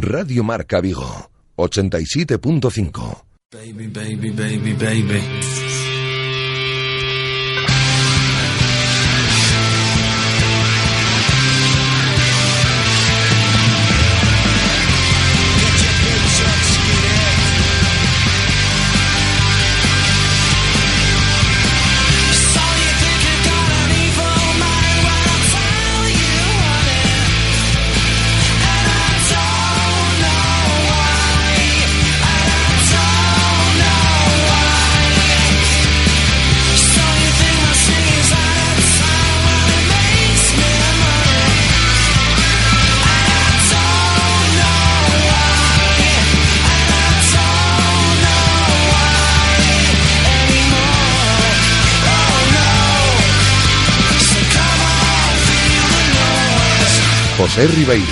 Radio Marca Vigo, 87.5. Baby, baby, baby, baby. José Ribeiro.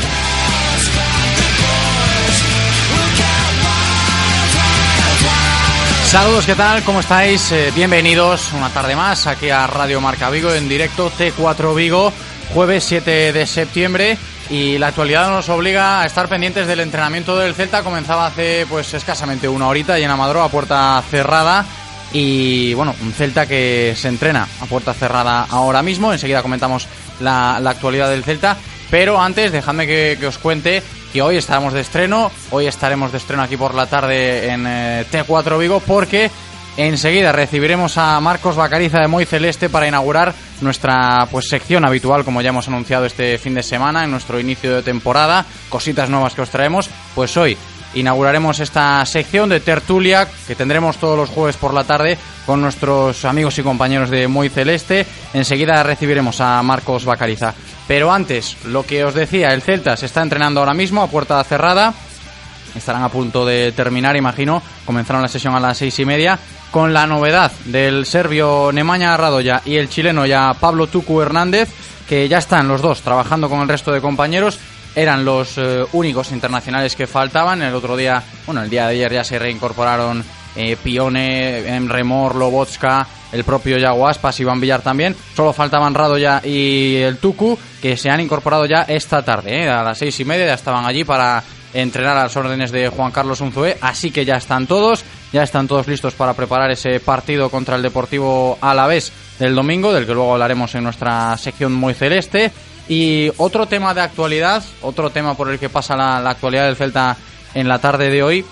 Saludos, ¿qué tal? ¿Cómo estáis? Eh, bienvenidos una tarde más aquí a Radio Marca Vigo en directo T4 Vigo, jueves 7 de septiembre y la actualidad nos obliga a estar pendientes del entrenamiento del Celta. Comenzaba hace pues escasamente una horita y en a puerta cerrada y bueno, un Celta que se entrena a puerta cerrada ahora mismo. Enseguida comentamos la, la actualidad del Celta. Pero antes, dejadme que, os cuente que hoy estaremos de estreno, hoy estaremos de estreno aquí por la tarde en eh, T4 Vigo porque enseguida recibiremos a Marcos Bacariza de Muy Celeste para inaugurar nuestra pues sección habitual como ya hemos anunciado este fin de semana en nuestro inicio de temporada, cositas nuevas que os traemos, pues hoy inauguraremos esta sección de tertulia que tendremos todos los jueves por la tarde con nuestros amigos y compañeros de Muy Celeste. Enseguida recibiremos a Marcos Bacariza. Pero antes, lo que os decía, el Celta se está entrenando ahora mismo a puerta cerrada. Estarán a punto de terminar, imagino. Comenzaron la sesión a las seis y media. Con la novedad del serbio Nemanja Radoya y el chileno ya Pablo Tucu Hernández, que ya están los dos trabajando con el resto de compañeros eran los eh, únicos internacionales que faltaban. El otro día, bueno, el día de ayer ya se reincorporaron eh, Pione, Remor, Lobotska, el propio Yaguaspas, Iván Villar también. Solo faltaban Radoya y el Tucu, que se han incorporado ya esta tarde, eh, a las seis y media, ya estaban allí para entrenar a las órdenes de Juan Carlos Unzué, así que ya están todos, ya están todos listos para preparar ese partido contra el Deportivo Alavés del domingo, del que luego hablaremos en nuestra sección muy celeste. Y otro tema de actualidad, otro tema por el que pasa la actualidad del Celta en la tarde de hoy,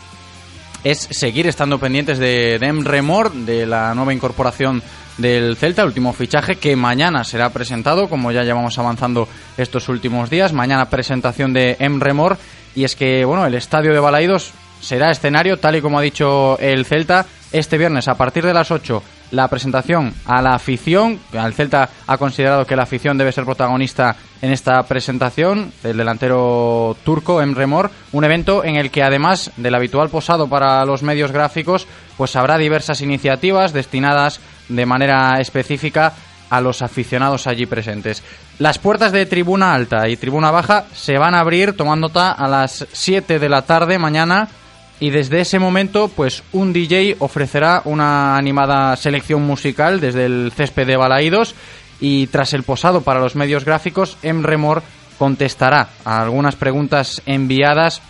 es seguir estando pendientes de, de Emre de la nueva incorporación del Celta, el último fichaje que mañana será presentado, como ya llevamos avanzando estos últimos días. Mañana presentación de Emre Mor. Y es que, bueno, el estadio de Balaídos será escenario, tal y como ha dicho el Celta, este viernes a partir de las 8 la presentación a la afición. El Celta ha considerado que la afición debe ser protagonista en esta presentación del delantero turco Emre Mor, un evento en el que además del habitual posado para los medios gráficos, pues habrá diversas iniciativas destinadas de manera específica a los aficionados allí presentes. Las puertas de tribuna alta y tribuna baja se van a abrir tomando nota a las 7 de la tarde mañana y desde ese momento pues un DJ ofrecerá una animada selección musical desde el césped de Balaídos y tras el posado para los medios gráficos Emremor contestará a algunas preguntas enviadas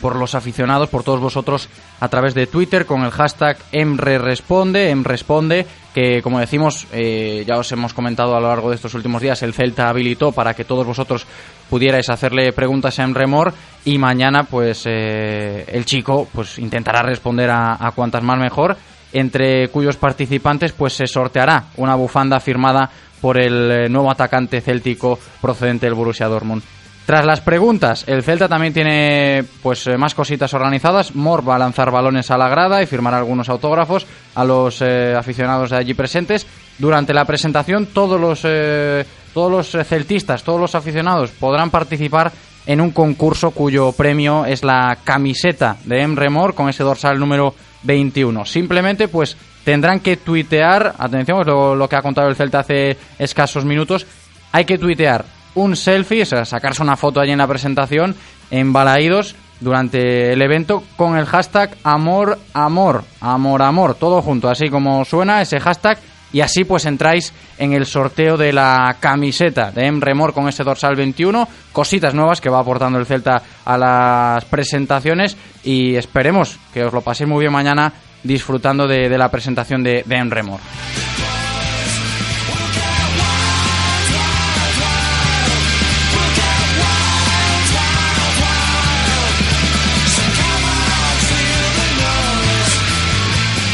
por los aficionados, por todos vosotros, a través de Twitter con el hashtag EmReResponde, EmResponde, que como decimos, eh, ya os hemos comentado a lo largo de estos últimos días, el Celta habilitó para que todos vosotros pudierais hacerle preguntas a Emremor y mañana pues eh, el chico pues intentará responder a, a cuantas más mejor entre cuyos participantes pues se sorteará una bufanda firmada por el eh, nuevo atacante céltico procedente del Borussia Dortmund. Tras las preguntas, el Celta también tiene pues eh, más cositas organizadas. Mor va a lanzar balones a la grada y firmar algunos autógrafos a los eh, aficionados de allí presentes. Durante la presentación, todos los eh, todos los celtistas, todos los aficionados podrán participar en un concurso cuyo premio es la camiseta de Emre Mor con ese dorsal número 21. Simplemente, pues tendrán que tuitear, atención, es lo, que ha contado el Celta hace escasos minutos, hay que tuitear un selfie, o sea, sacarse una foto allí en la presentación, en Balaídos, durante el evento, con el hashtag amor, amor, amor, amor, todo junto, así como suena ese hashtag, y así pues entráis en el sorteo de la camiseta de Emremor con ese dorsal 21, cositas nuevas que va aportando el Celta a las presentaciones y esperemos que os lo paséis muy bien mañana disfrutando de, la presentación de, de Emremor.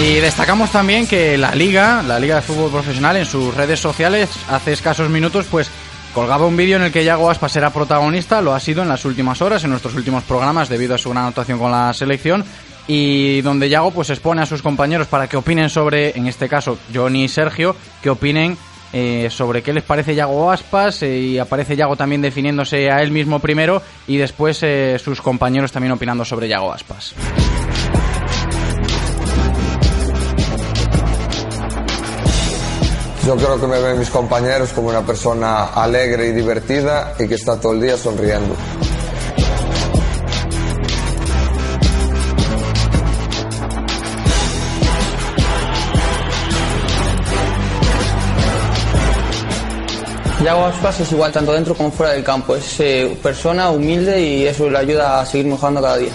Y destacamos también que la Liga, la Liga de Fútbol Profesional, en sus redes sociales, hace escasos minutos, pues colgaba un vídeo en el que Yago Aspas era protagonista, lo ha sido en las últimas horas, en nuestros últimos programas, debido a su gran actuación con la selección, y donde Yago pues expone a sus compañeros para que opinen sobre, en este caso, Johnny y Sergio, que opinen eh, sobre qué les parece Yago Aspas eh, y aparece Yago también definiéndose a él mismo primero y después eh, sus compañeros también opinando sobre Yago Aspas. Yo creo que me ven mis compañeros como una persona alegre y divertida y que está todo el día sonriendo. Yago Aspas es igual tanto dentro como fuera del campo. Es eh, persona humilde y eso le ayuda a seguir mejorando cada día.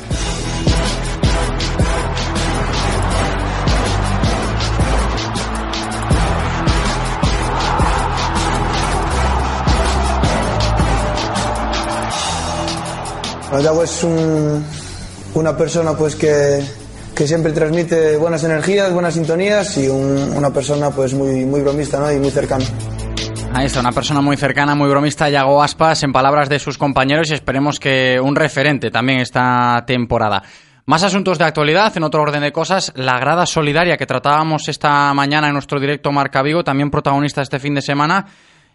Yago es una persona pues que, siempre transmite buenas energías, buenas sintonías y una persona pues muy, muy bromista ¿no? y muy cercana. Ahí está, una persona muy cercana, muy bromista, Yago Aspas, en palabras de sus compañeros y esperemos que un referente también esta temporada. Más asuntos de actualidad, en otro orden de cosas, la grada solidaria que tratábamos esta mañana en nuestro directo Marca Vigo, también protagonista este fin de semana,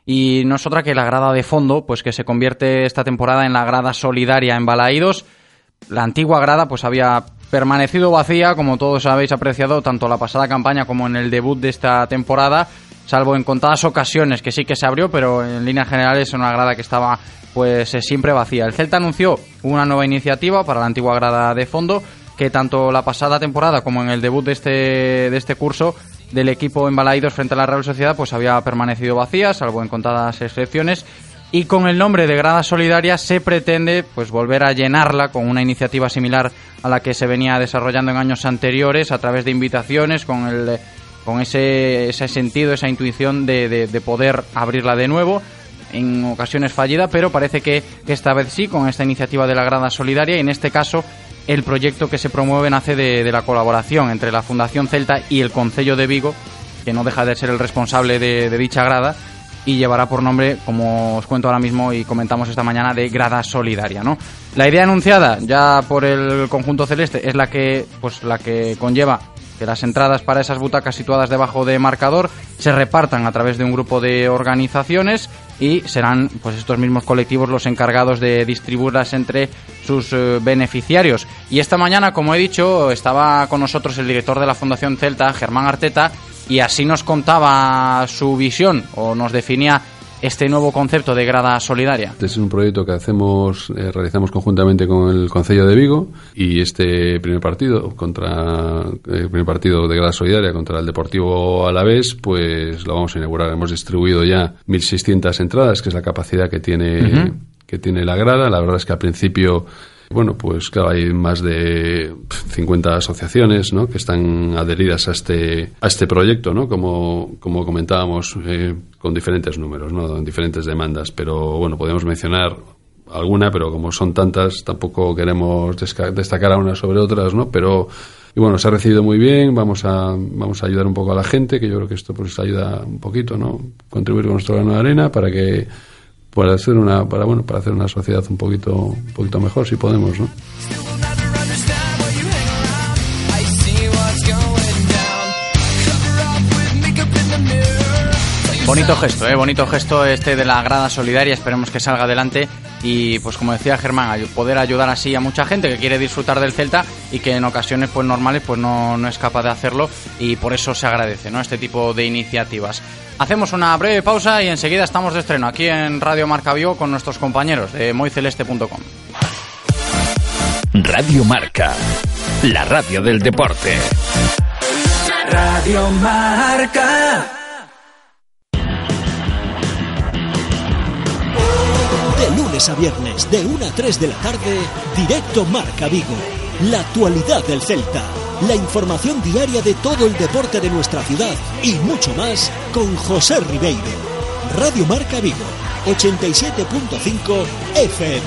y no es otra que la grada de fondo, pues que se convierte esta temporada en la grada solidaria en Balaídos. La antigua grada pues había permanecido vacía, como todos habéis apreciado, tanto la pasada campaña como en el debut de esta temporada, salvo en contadas ocasiones que sí que se abrió, pero en líneas generales es una grada que estaba pues eh, siempre vacía. El Celta anunció una nueva iniciativa para la antigua grada de fondo, que tanto la pasada temporada como en el debut de este, de este curso del equipo en frente a la Real Sociedad pues había permanecido vacía, salvo en contadas excepciones. Y con el nombre de Grada Solidaria se pretende pues volver a llenarla con una iniciativa similar a la que se venía desarrollando en años anteriores a través de invitaciones con el con ese, ese sentido, esa intuición de, de, poder abrirla de nuevo en ocasiones fallida, pero parece que, esta vez sí, con esta iniciativa de la Grada Solidaria, y en este caso el proyecto que se promueve nace de, la colaboración entre la Fundación Celta y el Concello de Vigo, que no deja de ser el responsable de, dicha grada, y llevará por nombre, como os cuento ahora mismo y comentamos esta mañana, de Grada Solidaria. ¿no? La idea anunciada ya por el conjunto celeste es la que, pues, la que conlleva que las entradas para esas butacas situadas debajo de marcador se repartan a través de un grupo de organizaciones y serán pues estos mismos colectivos los encargados de distribuirlas entre sus eh, beneficiarios. Y esta mañana, como he dicho, estaba con nosotros el director de la Fundación Celta, Germán Arteta, y así nos contaba su visión o nos definía este nuevo concepto de grada solidaria? Este es un proyecto que hacemos, eh, realizamos conjuntamente con el Concello de Vigo y este primer partido contra el primer partido de grada solidaria contra el Deportivo Alavés, pues lo vamos a inaugurar. Hemos distribuido ya 1.600 entradas, que es la capacidad que tiene que tiene la grada. La verdad es que al principio bueno, pues claro, hay más de 50 asociaciones ¿no? que están adheridas a este, a este proyecto, ¿no? como, como comentábamos, eh, con diferentes números, ¿no? en diferentes demandas. Pero bueno, podemos mencionar alguna, pero como son tantas, tampoco queremos destacar a unas sobre otras, ¿no? Pero y bueno, se ha recibido muy bien, vamos a, vamos a ayudar un poco a la gente, que yo creo que esto pues ayuda un poquito, ¿no? Contribuir con nuestro grano de arena para que para hacer una para bueno para hacer una sociedad un poquito un poquito mejor si podemos no Bonito gesto, ¿eh? bonito gesto este de la grada solidaria, esperemos que salga adelante y pues como decía Germán, poder ayudar así a mucha gente que quiere disfrutar del Celta y que en ocasiones pues normales pues no, no es capaz de hacerlo y por eso se agradece ¿no? este tipo de iniciativas. Hacemos una breve pausa y enseguida estamos de estreno aquí en Radio Marca Vivo con nuestros compañeros de moiceleste.com. Radio Marca, la radio del deporte. Radio Marca. De lunes a viernes, de 1 a 3 de la tarde, directo Marca Vigo. La actualidad del Celta la información diaria de todo el deporte de nuestra ciudad y mucho más con José Ribeiro. Radio Marca Vigo, 87.5 FM.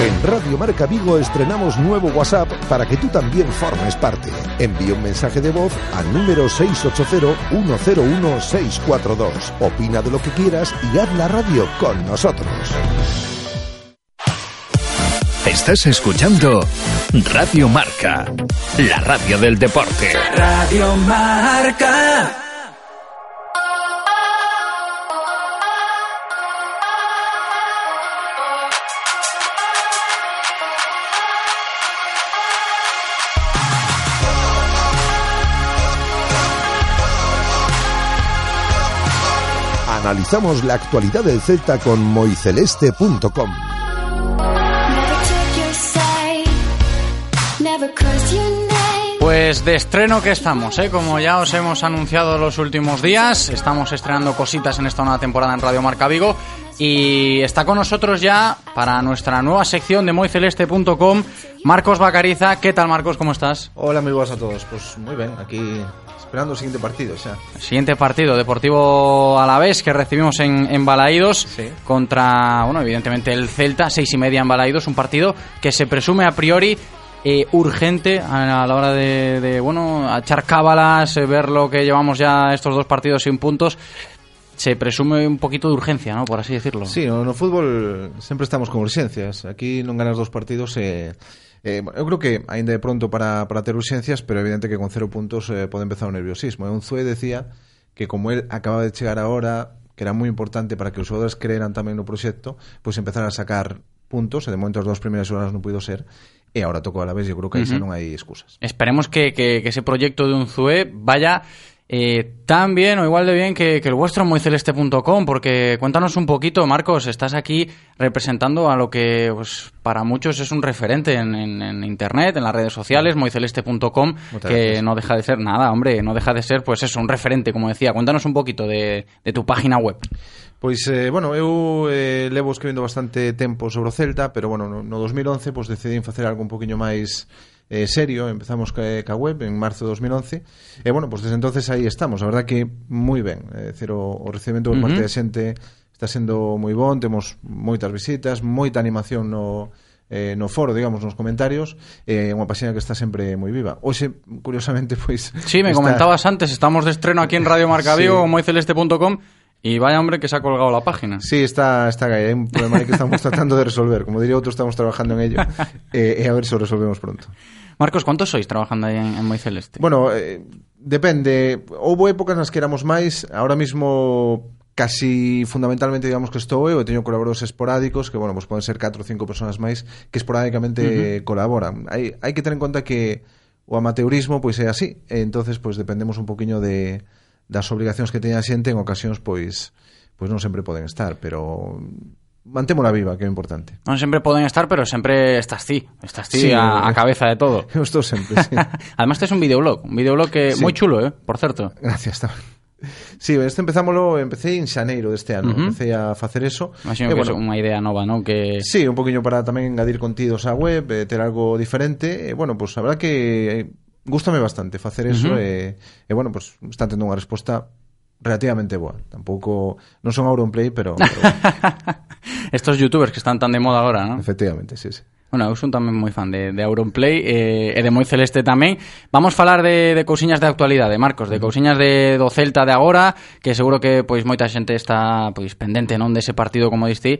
En Radio Marca Vigo estrenamos nuevo WhatsApp para que tú también formes parte. Envía un mensaje de voz al número 680-101-642. Opina de lo que quieras y haz la radio con nosotros. Estás escuchando Radio Marca, la radio del deporte. Radio Marca. Analizamos la actualidad del Celta con moiceleste.com. Pues de estreno que estamos, ¿eh? como ya os hemos anunciado los últimos días, estamos estrenando cositas en esta nueva temporada en Radio Marca Vigo y está con nosotros ya para nuestra nueva sección de moiceleste.com Marcos Bacariza. ¿Qué tal Marcos? ¿Cómo estás? Hola, muy buenas a todos. Pues muy bien, aquí esperando el siguiente partido. O sea. Siguiente partido, Deportivo Alavés, que recibimos en, en Balaídos contra, bueno, evidentemente el Celta, seis y media en Balaídos, un partido que se presume a priori eh, urgente a, la hora de, de, bueno, echar cábalas, eh, ver lo que llevamos ya estos dos partidos sin puntos. Se presume un poquito de urgencia, ¿no? Por así decirlo. Sí, no, no fútbol sempre estamos con urxencias. Aquí non ganas dos partidos. Eh, eu creo que aínda é pronto para, para ter urxencias, pero evidente que con cero puntos eh, empezar o nerviosismo. E un Zue decía que como él acaba de chegar ahora, que era moi importante para que os xogadores creeran tamén no proxecto, pois pues empezar a sacar puntos, de momento as dúas primeiras horas non puido ser, e agora tocou a la vez, eu creo que aí uh -huh. xa non hai excusas. Esperemos que, que, que ese proyecto de un Zue vaya eh, tan bien o igual de bien que, que el vuestro moiceleste.com, porque cuéntanos un poquito, Marcos, estás aquí representando a lo que pues, para muchos es un referente en, en, en Internet, en las redes sociales, moiceleste.com, que gracias. no deja de ser nada, hombre, no deja de ser, pues eso, un referente, como decía. Cuéntanos un poquito de, de tu página web. Pois, eh, bueno, eu eh, levo escribindo bastante tempo sobre o Celta, pero, bueno, no, no 2011, pois decidín facer algo un poquinho máis eh, serio, empezamos ca, eh, ca web en marzo de 2011 e bueno, pues desde entonces aí estamos, a verdad que moi ben, eh, é dicir, o, o recibimento por uh -huh. parte da xente está sendo moi bon, temos moitas visitas, moita animación no eh, no foro, digamos, nos comentarios, é eh, unha páxina que está sempre moi viva. Hoxe, curiosamente, pois... Sí, me está... comentabas antes, estamos de estreno aquí en Radio Marca Vigo, sí. moiceleste.com, Y vaya hombre que se ha colgado la página. Sí, está, está ahí. Hay un problema que estamos tratando de resolver. Como diría otro, estamos trabajando en ello. Eh, eh, a ver si lo resolvemos pronto. Marcos, ¿cuántos sois trabajando aí en, en Moi Celeste? Bueno, eh, depende. Houve épocas nas que éramos máis, ahora mismo casi fundamentalmente digamos que estou eu e teño colaboradores esporádicos que, bueno, pues poden ser 4 ou 5 personas máis que esporádicamente uh -huh. colaboran. Hai, hai que ter en conta que o amateurismo pois é así, entonces pois dependemos un poquinho de das obrigacións que teña a xente en ocasións pois pois non sempre poden estar, pero mantémola viva, que é importante. Non sempre poden estar, pero sempre estás ti, estás ti sí, a, eh, a cabeza de todo. Eu estou sempre, sí. Además tes un videoblog, un videoblog que sí. moi chulo, eh, por certo. Gracias tamén. Sí, este empezámoslo, empecé en xaneiro deste ano, uh -huh. empecé a facer eso. Imagino eh, que bueno, unha idea nova, non? Que Sí, un poquinho para tamén engadir contidos á web, eh, ter algo diferente. Eh, bueno, pois pues, verdad que gustame bastante facer eso uh -huh. e, e bueno, pues, está tendo unha resposta relativamente boa. Tampouco non son Auronplay, pero, pero bueno. Estos youtubers que están tan de moda agora, ¿no? Efectivamente, sí, sí. Bueno, eu son tamén moi fan de, de Auronplay eh, e de Moi Celeste tamén. Vamos falar de, de cousiñas de actualidade, Marcos, de cousiñas de, do Celta de agora, que seguro que pois moita xente está pois pendente non dese partido, como diste,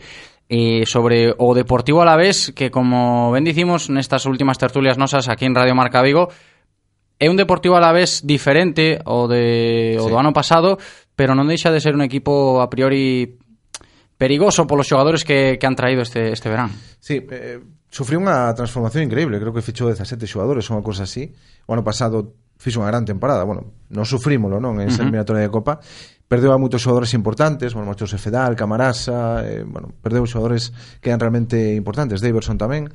eh, sobre o Deportivo Alavés, que como ben dicimos nestas últimas tertulias nosas aquí en Radio Marca Vigo, É un Deportivo a la vez diferente o, de o sí. do ano pasado, pero non deixa de ser un equipo a priori perigoso polos xogadores que, que han traído este, este verán. Sí, eh, sufriu unha transformación increíble, creo que fichou 17 xogadores, unha cosa así. O ano pasado fixo unha gran temporada, bueno, non sufrímolo, non, en esa uh -huh. eliminatoria de Copa, perdeu a moitos xogadores importantes, bueno, marchou Fedal, Camarasa, eh, bueno, perdeu xogadores que eran realmente importantes, Daverson tamén,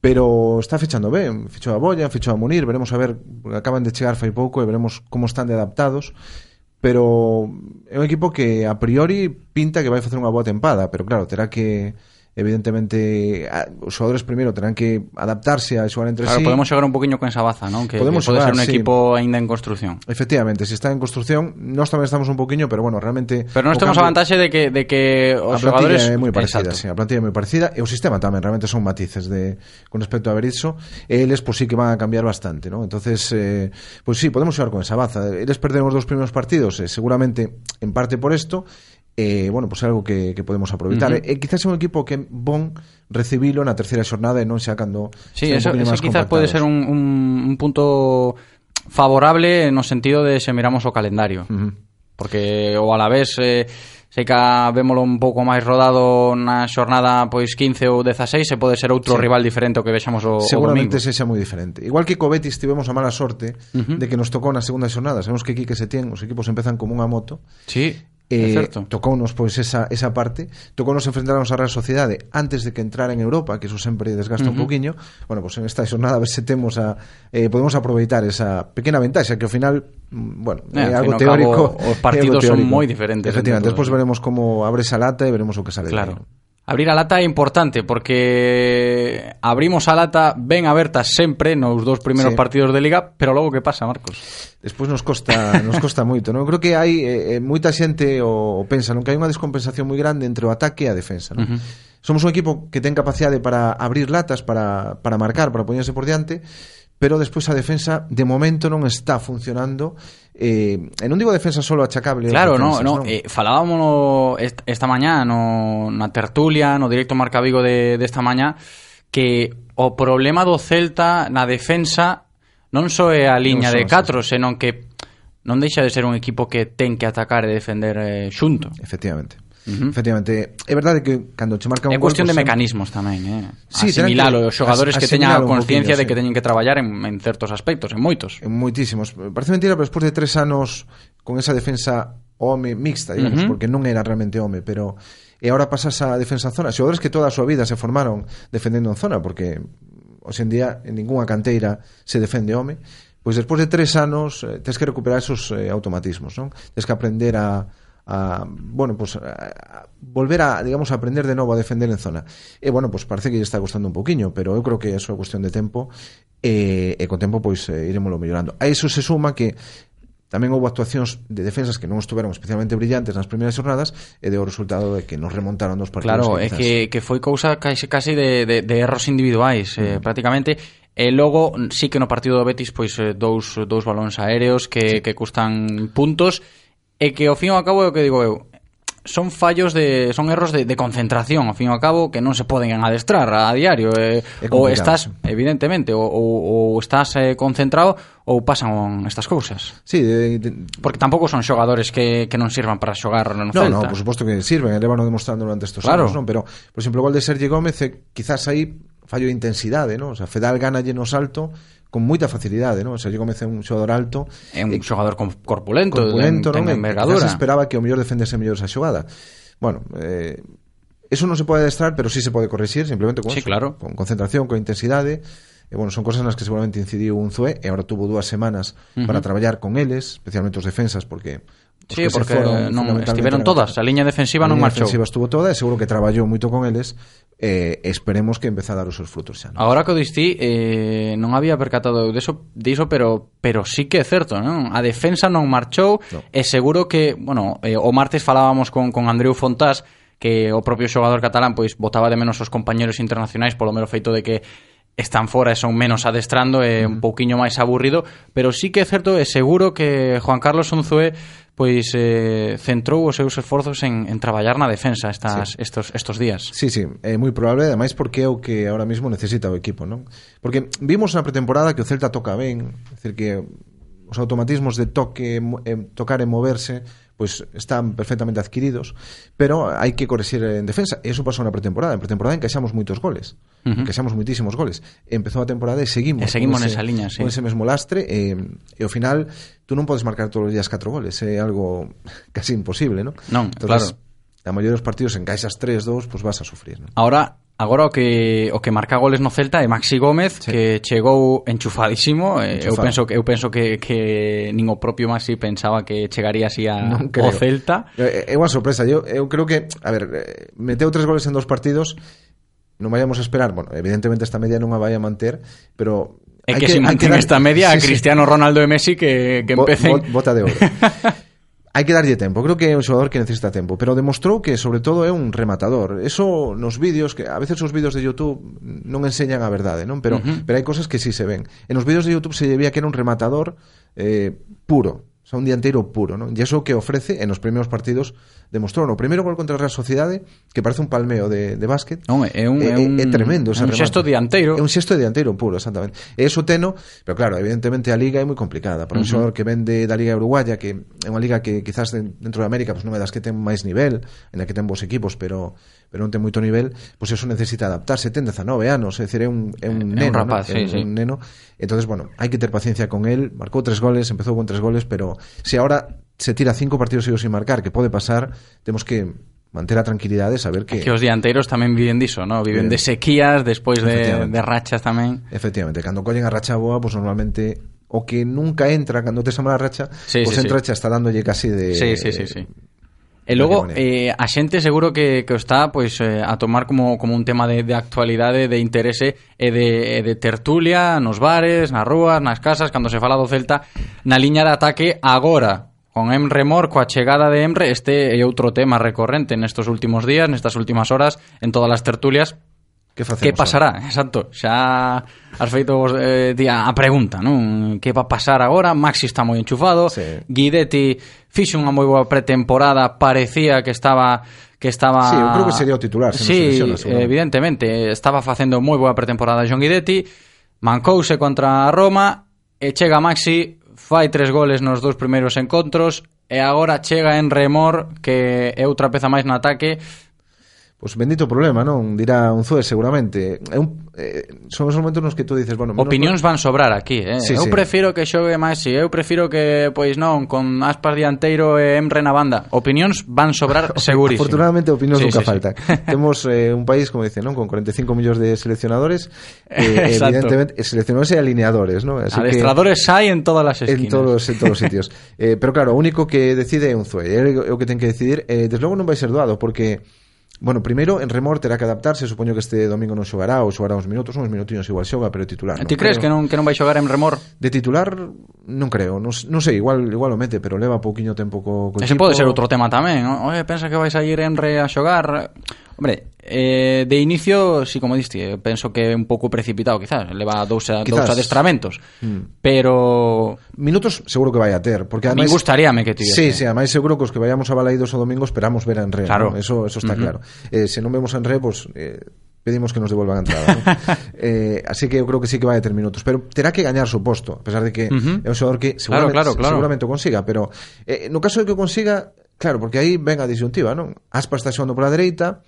pero está fechando ben, fechou a Bolla, fechou a Munir, veremos a ver, acaban de chegar fai pouco e veremos como están de adaptados, pero é un equipo que a priori pinta que vai facer unha boa tempada, pero claro, terá que evidentemente a, os xogadores primeiro terán que adaptarse a xogar entre claro, sí. podemos xogar un poquinho con esa baza, non? Que podemos pode xogar, ser un sí. equipo aínda en construción. Efectivamente, se está en construción, nós tamén estamos un poquinho, pero bueno, realmente Pero nós temos cambio, a vantaxe de que de que os a xogadores é moi parecida, Exacto. sí, a plantilla é moi parecida e o sistema tamén realmente son matices de con respecto a Berizzo, eles pois pues, sí que van a cambiar bastante, ¿no? Entonces, eh, pois pues, sí, podemos xogar con esa baza. Eles os dos primeiros partidos, eh, seguramente en parte por esto, eh, bueno, pois pues algo que, que podemos aproveitar. Uh -huh. E eh, quizás é un equipo que bon recibilo na terceira xornada e non xa cando Sí, eso, eso quizás pode ser un, un, un punto favorable no sentido de se miramos o calendario. Uh -huh. Porque o a la vez eh, sei que vémolo un pouco máis rodado na xornada pois 15 ou 16 se pode ser outro sí. rival diferente o que vexamos o, Seguramente o domingo. moi diferente. Igual que co Betis tivemos a mala sorte uh -huh. de que nos tocou na segunda xornada. Sabemos que aquí que se tien, os equipos empezan como unha moto. Sí eh, tocounos pois esa, esa parte tocounos enfrentarnos á Real Sociedade antes de que entrara en Europa que iso sempre desgasta uh -huh. un poquinho bueno, pois en esta xornada a ver se temos a, eh, podemos aproveitar esa pequena ventaxa que ao final mm, bueno, eh, é algo teórico cabo, os partidos son moi diferentes efectivamente, despois veremos como abre esa lata e veremos o que sale claro. de aí. Abrir a lata é importante porque abrimos a lata ben aberta sempre nos dous primeiros sí. partidos de liga, pero logo que pasa, Marcos? Despois nos costa nos costa moito, non? Creo que hai eh, eh, moita xente o, o pensa, non que hai unha descompensación moi grande entre o ataque e a defensa, non? Uh -huh. Somos un equipo que ten capacidade para abrir latas, para para marcar, para poñerse por diante, pero despois a defensa de momento non está funcionando. Eh, e non digo defensa solo achacable claro, defensas, no, no. Eh, falábamos esta mañá no, na tertulia no directo Marca Vigo de, desta mañá que o problema do Celta na defensa non só é a liña de 4 senón que non deixa de ser un equipo que ten que atacar e defender eh, xunto. Efectivamente. -huh. Efectivamente, é verdade que cando che marca un é gol... É cuestión de sempre... mecanismos tamén, eh? Sí, asimilalo, os xogadores as, que teñan a conciencia de que teñen que traballar en, en certos aspectos, en moitos. En moitísimos. Parece mentira, pero despois de tres anos con esa defensa home mixta, digamos, uh -huh. porque non era realmente home, pero e agora pasas a defensa zona, xogadores que toda a súa vida se formaron defendendo en zona, porque hoxe en día en ningunha canteira se defende home, pois despois de tres anos eh, tens que recuperar esos eh, automatismos, non? Tens que aprender a a bueno, pues a volver a, digamos, a aprender de novo a defender en zona. E bueno, pues parece que lle está costando un poquiño, pero eu creo que é só cuestión de tempo e, e co tempo pois eh, iremoslo mellorando. A iso se suma que tamén houve actuacións de defensas que non estuveron especialmente brillantes nas primeiras jornadas e deu o resultado de que nos remontaron dos partidos. Claro, é que, que foi cousa casi, casi de, de, de erros individuais, eh, mm. prácticamente. E logo, sí que no partido do Betis, pois eh, dous, dous balóns aéreos que, sí. que custan puntos E que ao fin e ao cabo é o que digo eu, son fallos de son erros de, de concentración ao fin e ao cabo que non se poden adestrar a diario eh, ou estás evidentemente ou, ou, ou estás eh, concentrado ou pasan estas cousas sí, de, de... porque tampouco son xogadores que, que non sirvan para xogar no, no Celta no, por suposto que sirven, elevano demostrando durante estes claro. anos non? pero por exemplo o gol de Sergi Gómez eh, quizás aí fallo de intensidade non? o sea, Fedal gana no salto con moita facilidade, non? O Sergio Gómez é un xogador alto, é un xogador corpulento, corpulento ten, ten envergadura. Se esperaba que o mellor defendese mellor esa xogada. Bueno, eh, eso non se pode adestrar, pero sí se pode corrixir simplemente con, sí, claro. con concentración, con intensidade. E, bueno, son cosas nas que seguramente incidiu un Zue e agora tuvo dúas semanas uh -huh. para traballar con eles, especialmente os defensas, porque Sí, que porque foron, non estiveron todas, a liña defensiva a non marchou. A defensiva estuvo toda e seguro que traballou moito con eles. Eh, esperemos que empeza a dar os seus frutos xa. ¿no? Agora que o distí, eh, non había percatado eu deso, diso, pero pero sí que é certo, non? A defensa non marchou no. e seguro que, bueno, eh, o martes falábamos con con Andreu Fontás que o propio xogador catalán pois botaba de menos os compañeros internacionais polo mero feito de que están fora e son menos adestrando e un mm. pouquiño máis aburrido, pero sí que é certo e seguro que Juan Carlos Unzué pois eh, centrou os seus esforzos en, en traballar na defensa estas, sí. estos, estos días. Sí, sí, é moi probable, ademais porque é o que ahora mesmo necesita o equipo, non? Porque vimos na pretemporada que o Celta toca ben, é dicir que os automatismos de toque, eh, tocar e moverse pues están perfectamente adquiridos, pero hai que corregir en defensa. E eso pasou na pretemporada. En pretemporada encaixamos moitos goles, uh -huh. encaixamos moitísimos goles. Empezou a temporada e seguimos. E seguimos nesa liña, sí. Con ese mesmo lastre, eh, e, e ao final tú non podes marcar todos os días catro goles, é algo casi imposible, non? Non, Entonces, claro. A maioría dos partidos encaixas tres, dos, pues vas a sufrir, non? Ahora Agora o que o que marca goles no Celta é Maxi Gómez, sí. que chegou enchufadísimo, eh, Enchufado. eu penso que eu penso que que nin o propio Maxi pensaba que chegaría así a o Celta. Eh, eh, é unha sorpresa, eu eu creo que, a ver, meteu tres goles en dos partidos, non vayamos a esperar, bueno, evidentemente esta media non a vai a manter, pero É que, que se mantén dar... esta media sí, a Cristiano sí. Ronaldo e Messi que, que empecen... Bo, bota de oro. hai que darlle tempo. Creo que é un xogador que necesita tempo, pero demostrou que sobre todo é un rematador. Eso nos vídeos que a veces os vídeos de YouTube non enseñan a verdade, non? Pero uh -huh. pero hai cosas que si sí se ven. En os vídeos de YouTube se veía que era un rematador eh puro, O sea, un dianteiro puro, ¿no? E iso que ofrece en os primeiros partidos demostrou. no primeiro gol contra a Real Sociedade, que parece un palmeo de, de básquet, non, é, un, eh, é, un, eh, é tremendo. É un xesto dianteiro. É un xesto dianteiro puro, exactamente. É eso teno, pero claro, evidentemente a Liga é moi complicada. Para un uh -huh. xogador que vende da Liga Uruguaya, que é unha liga que quizás dentro de América pues, non é das que ten máis nivel, en a que ten bons equipos, pero pero non ten moito nivel, pois pues eso necesita adaptarse, ten 19 anos, é dicir, é un, é eh, un neno, un, rapaz, ¿no? sí, é un, sí. un neno. Entonces, bueno, hai que ter paciencia con él, marcou tres goles, empezou con tres goles, pero se ahora se tira cinco partidos seguidos sin marcar, que pode pasar, temos que manter a tranquilidade e saber que... Que os dianteiros tamén viven diso, ¿no? viven de sequías, despois de, de rachas tamén. Efectivamente, cando collen a racha boa, pues normalmente o que nunca entra, cando tes a mala racha, sí, pues sí, entra sí. e está dándolle casi de... Sí, sí, sí, sí. E logo, eh, a xente seguro que, que está pois, eh, a tomar como, como un tema de, de actualidade, de interese e de, de tertulia nos bares, nas rúas, nas casas, cando se fala do Celta, na liña de ataque agora, con Emre Mor, coa chegada de Emre, este é outro tema recorrente nestes últimos días, nestas últimas horas, en todas as tertulias, Que facemos? Que pasará, ahora? exacto. Xa has feito vos, eh, día a pregunta, non? Que va a pasar agora? Maxi está moi enchufado. Sí. Guidetti fixe unha moi boa pretemporada, parecía que estaba que estaba Sí, eu creo que sería o titular, se sí, lesiona, evidentemente, estaba facendo moi boa pretemporada John Guidetti. Mancouse contra a Roma e chega Maxi, fai tres goles nos dous primeiros encontros e agora chega en remor que é outra peza máis no ataque Pois bendito problema, non? Dirá un Zue seguramente. É un, eh, son os momentos nos que tú dices, bueno, opinións van sobrar aquí, eh. Sí, eu sí. prefiro que xogue máis, si eu prefiro que pois non, con Aspas dianteiro e Emre na banda. Opinións van sobrar segurísimo. Afortunadamente opinións sí, nunca sí, faltan. Sí. Temos eh, un país, como dicen, non, con 45 millóns de seleccionadores, eh, evidentemente seleccionadores e alineadores, non? Así Adestradores que, hai en todas as esquinas. En todos, en todos os sitios. eh, pero claro, o único que decide é un Zue, é o que ten que decidir, eh, desde logo non vai ser doado porque Bueno, primeiro, en remor terá que adaptarse Supoño que este domingo non xogará Ou xogará uns minutos, uns minutinhos igual xoga Pero titular non. Ti crees creo. que non, que non vai xogar en remor? De titular, non creo Non, non sei, igual, igual o mete Pero leva pouquiño tempo co, co Ese equipo. pode ser outro tema tamén Oye, pensa que vais a ir Enre a xogar Hombre, eh, de inicio, si sí, como diste, penso que un pouco precipitado, quizás. Leva dous, a, quizás. dous adestramentos. Mm. Pero... Minutos seguro que vai a ter. Porque ademais... Me gustaríame que tivese. Sí, sí, ademais seguro que os que vayamos a Balaidos o domingo esperamos ver a Enre. Claro. ¿no? Eso, eso está uh -huh. claro. Eh, se non vemos a Enre, pues... Eh, pedimos que nos devolvan a entrada ¿no? eh, así que eu creo que sí que vai a ter minutos pero terá que gañar su posto a pesar de que uh -huh. é un xogador que seguramente, claro, claro, claro. seguramente o consiga pero eh, no caso de que o consiga Claro, porque aí ven a disyuntiva, non? Aspas está xogando pola dereita,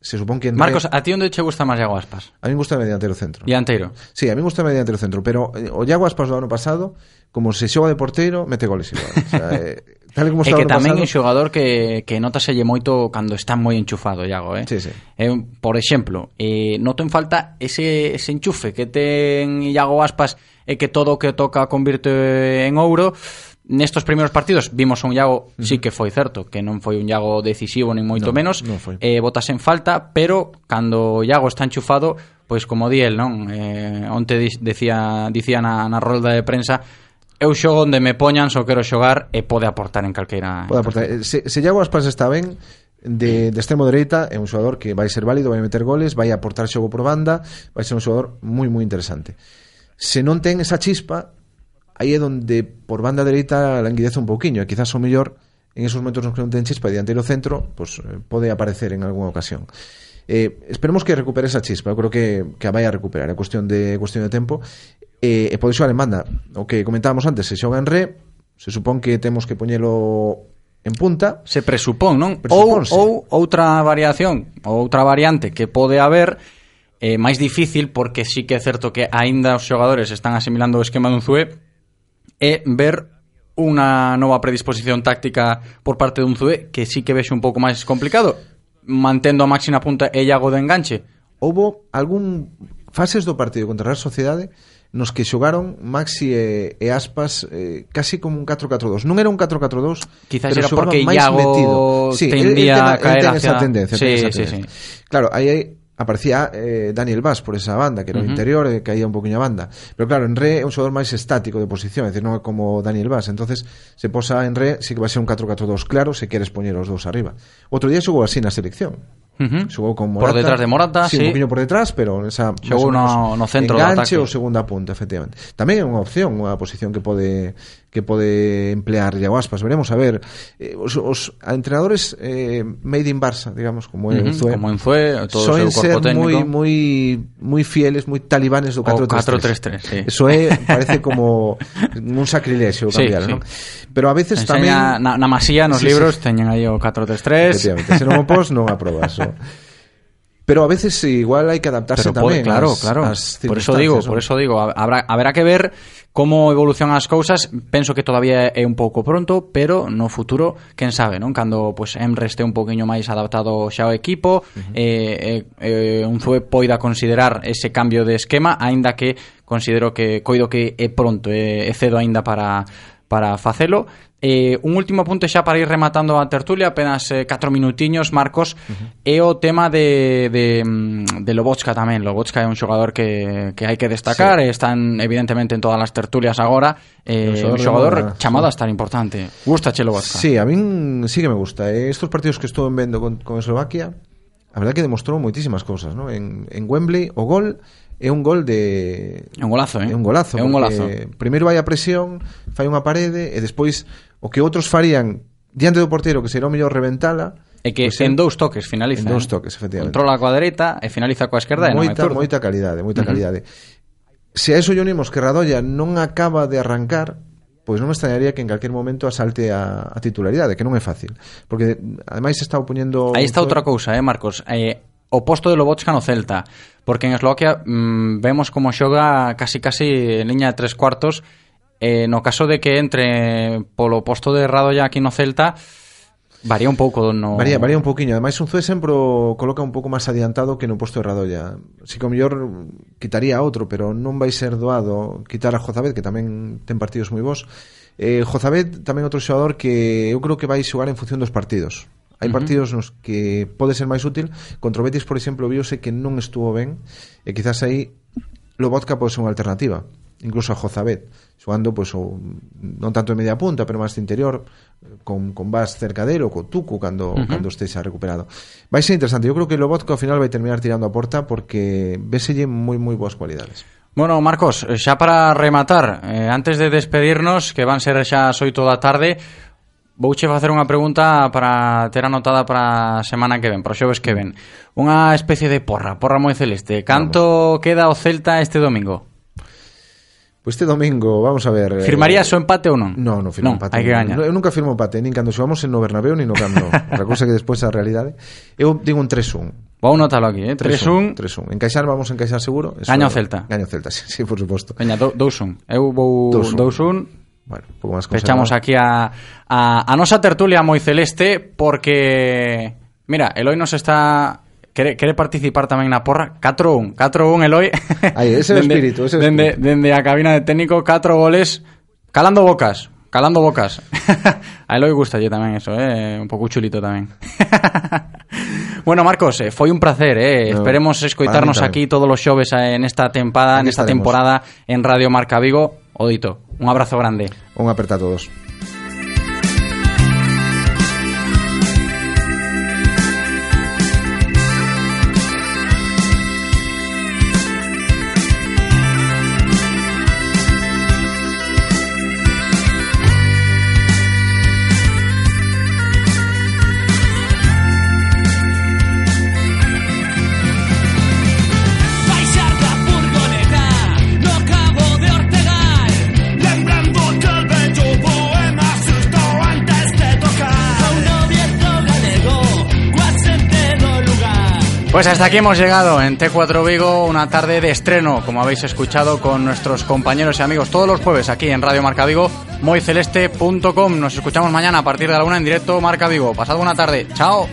se supón que... Entre... Marcos, ¿a ti onde che gusta máis Iago Aspas? A mí gusta mediante o centro. Dianteiro. Sí, a mí gusta mediante o centro, pero eh, o Iago Aspas do ano pasado, como se xoga de porteiro, mete goles igual. O sea, eh, tal como está e que tamén é un xogador que, que notaselle moito cando está moi enchufado, Iago, eh? Sí, sí. Eh, por exemplo, eh, noto en falta ese, ese enchufe que ten Iago Aspas e eh, que todo o que toca convirte en ouro, nestos primeiros partidos vimos un Iago, uh -huh. sí que foi certo, que non foi un Iago decisivo nin moito no, menos, non foi. eh botas en falta, pero cando o Iago está enchufado, pois como di el, non? Eh, onte dicía dicía na, na rolda de prensa eu xogo onde me poñan, só quero xogar e pode aportar en calqueira. Pode aportar. Se, se Iago Aspas está ben, de, de extremo dereita é un xogador que vai ser válido, vai meter goles, vai aportar xogo por banda, vai ser un xogador moi moi interesante. Se non ten esa chispa, aí é donde por banda dereita languidece un pouquiño e quizás o mellor en esos momentos nos que non ten chispa dianteiro centro pues, eh, pode aparecer en algunha ocasión. Eh, esperemos que recupere esa chispa eu creo que, que a vai a recuperar é cuestión de cuestión de tempo eh, e pode xogar en banda o que comentábamos antes se xoga en re se supón que temos que poñelo en punta. Se presupón, non? Ou, ou outra variación, ou outra variante que pode haber eh, máis difícil porque sí que é certo que aínda os xogadores están asimilando o esquema dun Zue é ver unha nova predisposición táctica por parte dun Zue que sí que vexe un pouco máis complicado mantendo a máxima punta e Iago de enganche Houbo algún fases do partido contra a Real Sociedade nos que xogaron Maxi e, e Aspas eh, casi como un 4-4-2. Non era un 4-4-2, quizás era porque Iago metido. Sí, tendía el, ten, a caer ten hacia... esa tendencia. Sí, ten esa tendencia. Sí, sí. Claro, aí hai aparecía eh, Daniel Vaz por esa banda, que era uh -huh. interior e eh, caía un poquinho a banda. Pero claro, en re é un xogador máis estático de posición, é dicir, non é como Daniel Vaz. entonces se posa en re, sí que vai ser un 4-4-2 claro se queres poñer os dous arriba. Outro día xogou así na selección. Uh -huh. Xogou con Morata. Por detrás de Morata, sí. sí. un poquinho por detrás, pero esa xogou no, no centro enganche do ataque. ou segunda punta, efectivamente. Tamén é unha opción, unha posición que pode que pode emplear Iago Aspas. Veremos a ver eh, os, os entrenadores eh, made in Barça, digamos, como é uh -huh, como en Zue, todo Soen o seu corpo técnico. moi moi moi fieles, moi talibanes do 4-3-3. Sí. Eso é parece como un sacrilexio cambiar, sí, sí. Pero a veces Enseña tamén na, na masía nos sí, libros sí. teñen aí o 4-3-3. Efectivamente, se non o pos non aprobas. O pero a veces igual hay que adaptarse pero también. Pode, claro, as, claro. As por eso digo, por eso digo, habrá habrá que ver como evolucionan as cousas. Penso que todavía é un pouco pronto, pero no futuro, quen sabe, non? Cando pues Emre este un poquinho máis adaptado xa ao equipo, uh -huh. eh, eh, eh un Zue poida considerar ese cambio de esquema, aínda que considero que coido que é pronto, eh, é, é cedo aínda para para facelo. Eh, un último punto xa para ir rematando a tertulia, apenas eh, 4 minutiños, Marcos, uh -huh. é o tema de, de, mm, de Lobotska tamén. Lobotska é un xogador que, que hai que destacar, sí. están evidentemente en todas as tertulias agora, eh, un xogador chamado a estar importante. Gusta che Lobotska? Sí, a min sí que me gusta. Eh, estos partidos que estuve vendo con, con Eslovaquia, a verdad que demostrou moitísimas cousas, ¿no? En, en Wembley, o gol é un gol de é un golazo, eh? É un golazo. É un golazo. Primeiro vai a presión, fai unha parede e despois o que outros farían diante do portero que será o mellor reventala, É que pois pues en dous toques finaliza. En dous eh? toques, efectivamente. Controla coa dereita e finaliza coa esquerda. Moita, no moita calidade, moita calidade. Uh -huh. Se a eso lle unimos que Radoya non acaba de arrancar, pois non me extrañaría que en calquer momento asalte a, a titularidade, que non é fácil. Porque, ademais, está opoñendo... Aí está outra eh. cousa, eh, Marcos. Eh, o posto de Lobotska no Celta, porque en Eslovaquia mmm, vemos como xoga casi casi en liña de tres cuartos, eh, no caso de que entre polo posto de Radoya aquí no Celta, Varía un pouco no... Varía, varía un pouquiño. Ademais un Zue sempre o coloca un pouco máis adiantado Que no posto de Radoya. Si que o mellor quitaría outro Pero non vai ser doado quitar a Jozabed Que tamén ten partidos moi bons eh, Jozabed tamén outro xogador que eu creo que vai xogar en función dos partidos. Hai uh -huh. partidos nos que pode ser máis útil. Contra o Betis, por exemplo, viuse que non estuvo ben e quizás aí Lobotka pode ser unha alternativa incluso a Jozabet, xogando pois, o, non tanto de media punta, pero máis de interior, con, con Vas cerca dele ou co Tucu cando, uh -huh. cando estexa recuperado. Vai ser interesante, eu creo que Lobotka ao final vai terminar tirando a porta porque veselle moi moi boas cualidades. Bueno, Marcos, xa para rematar, eh, antes de despedirnos, que van ser xa as 8 da tarde, Vouche facer unha pregunta para ter anotada para a semana que ven, para o xoves que ven. Unha especie de porra, porra moi celeste. Canto vamos. queda o Celta este domingo? Pois este domingo, vamos a ver... Eh, Firmarías eh, o empate ou non? Non, non firmo non, empate. Hai que gañar. Eu nunca firmo empate, nin cando xogamos no Bernabéu, nin no Camp Nou. Outra cousa que despois a realidade... Eu digo un 3-1. Vou notalo aquí, eh? 3-1. 3-1. Encaixar, vamos a encaixar seguro. Eso Gaña o Celta. Gaña o Celta, sí, sí por suposto. Veña, 2-1. Eu vou 2-1. 2-1. Bueno, un máis Fechamos conservador. aquí a, a, a nosa tertulia moi celeste porque, mira, Eloi nos está... Quere, quere participar tamén na porra 4-1, 4-1 Eloi Aí, ese o espírito, ese dende, espírito. dende a cabina de técnico 4 goles calando bocas calando bocas a Eloi gusta tamén eso, eh? un pouco chulito tamén Bueno, Marcos, eh, foi un placer, eh? No, Esperemos escoitarnos aquí todos los xoves eh, en esta tempada, nesta estaremos. temporada en Radio Marca Vigo. Odito, un abrazo grande. Un aperta a todos. Pues hasta aquí hemos llegado en T4 Vigo, una tarde de estreno, como habéis escuchado con nuestros compañeros y amigos todos los jueves aquí en Radio Marca Vigo, moyceleste.com. Nos escuchamos mañana a partir de la una en directo Marca Vigo. Pasad buena tarde. Chao.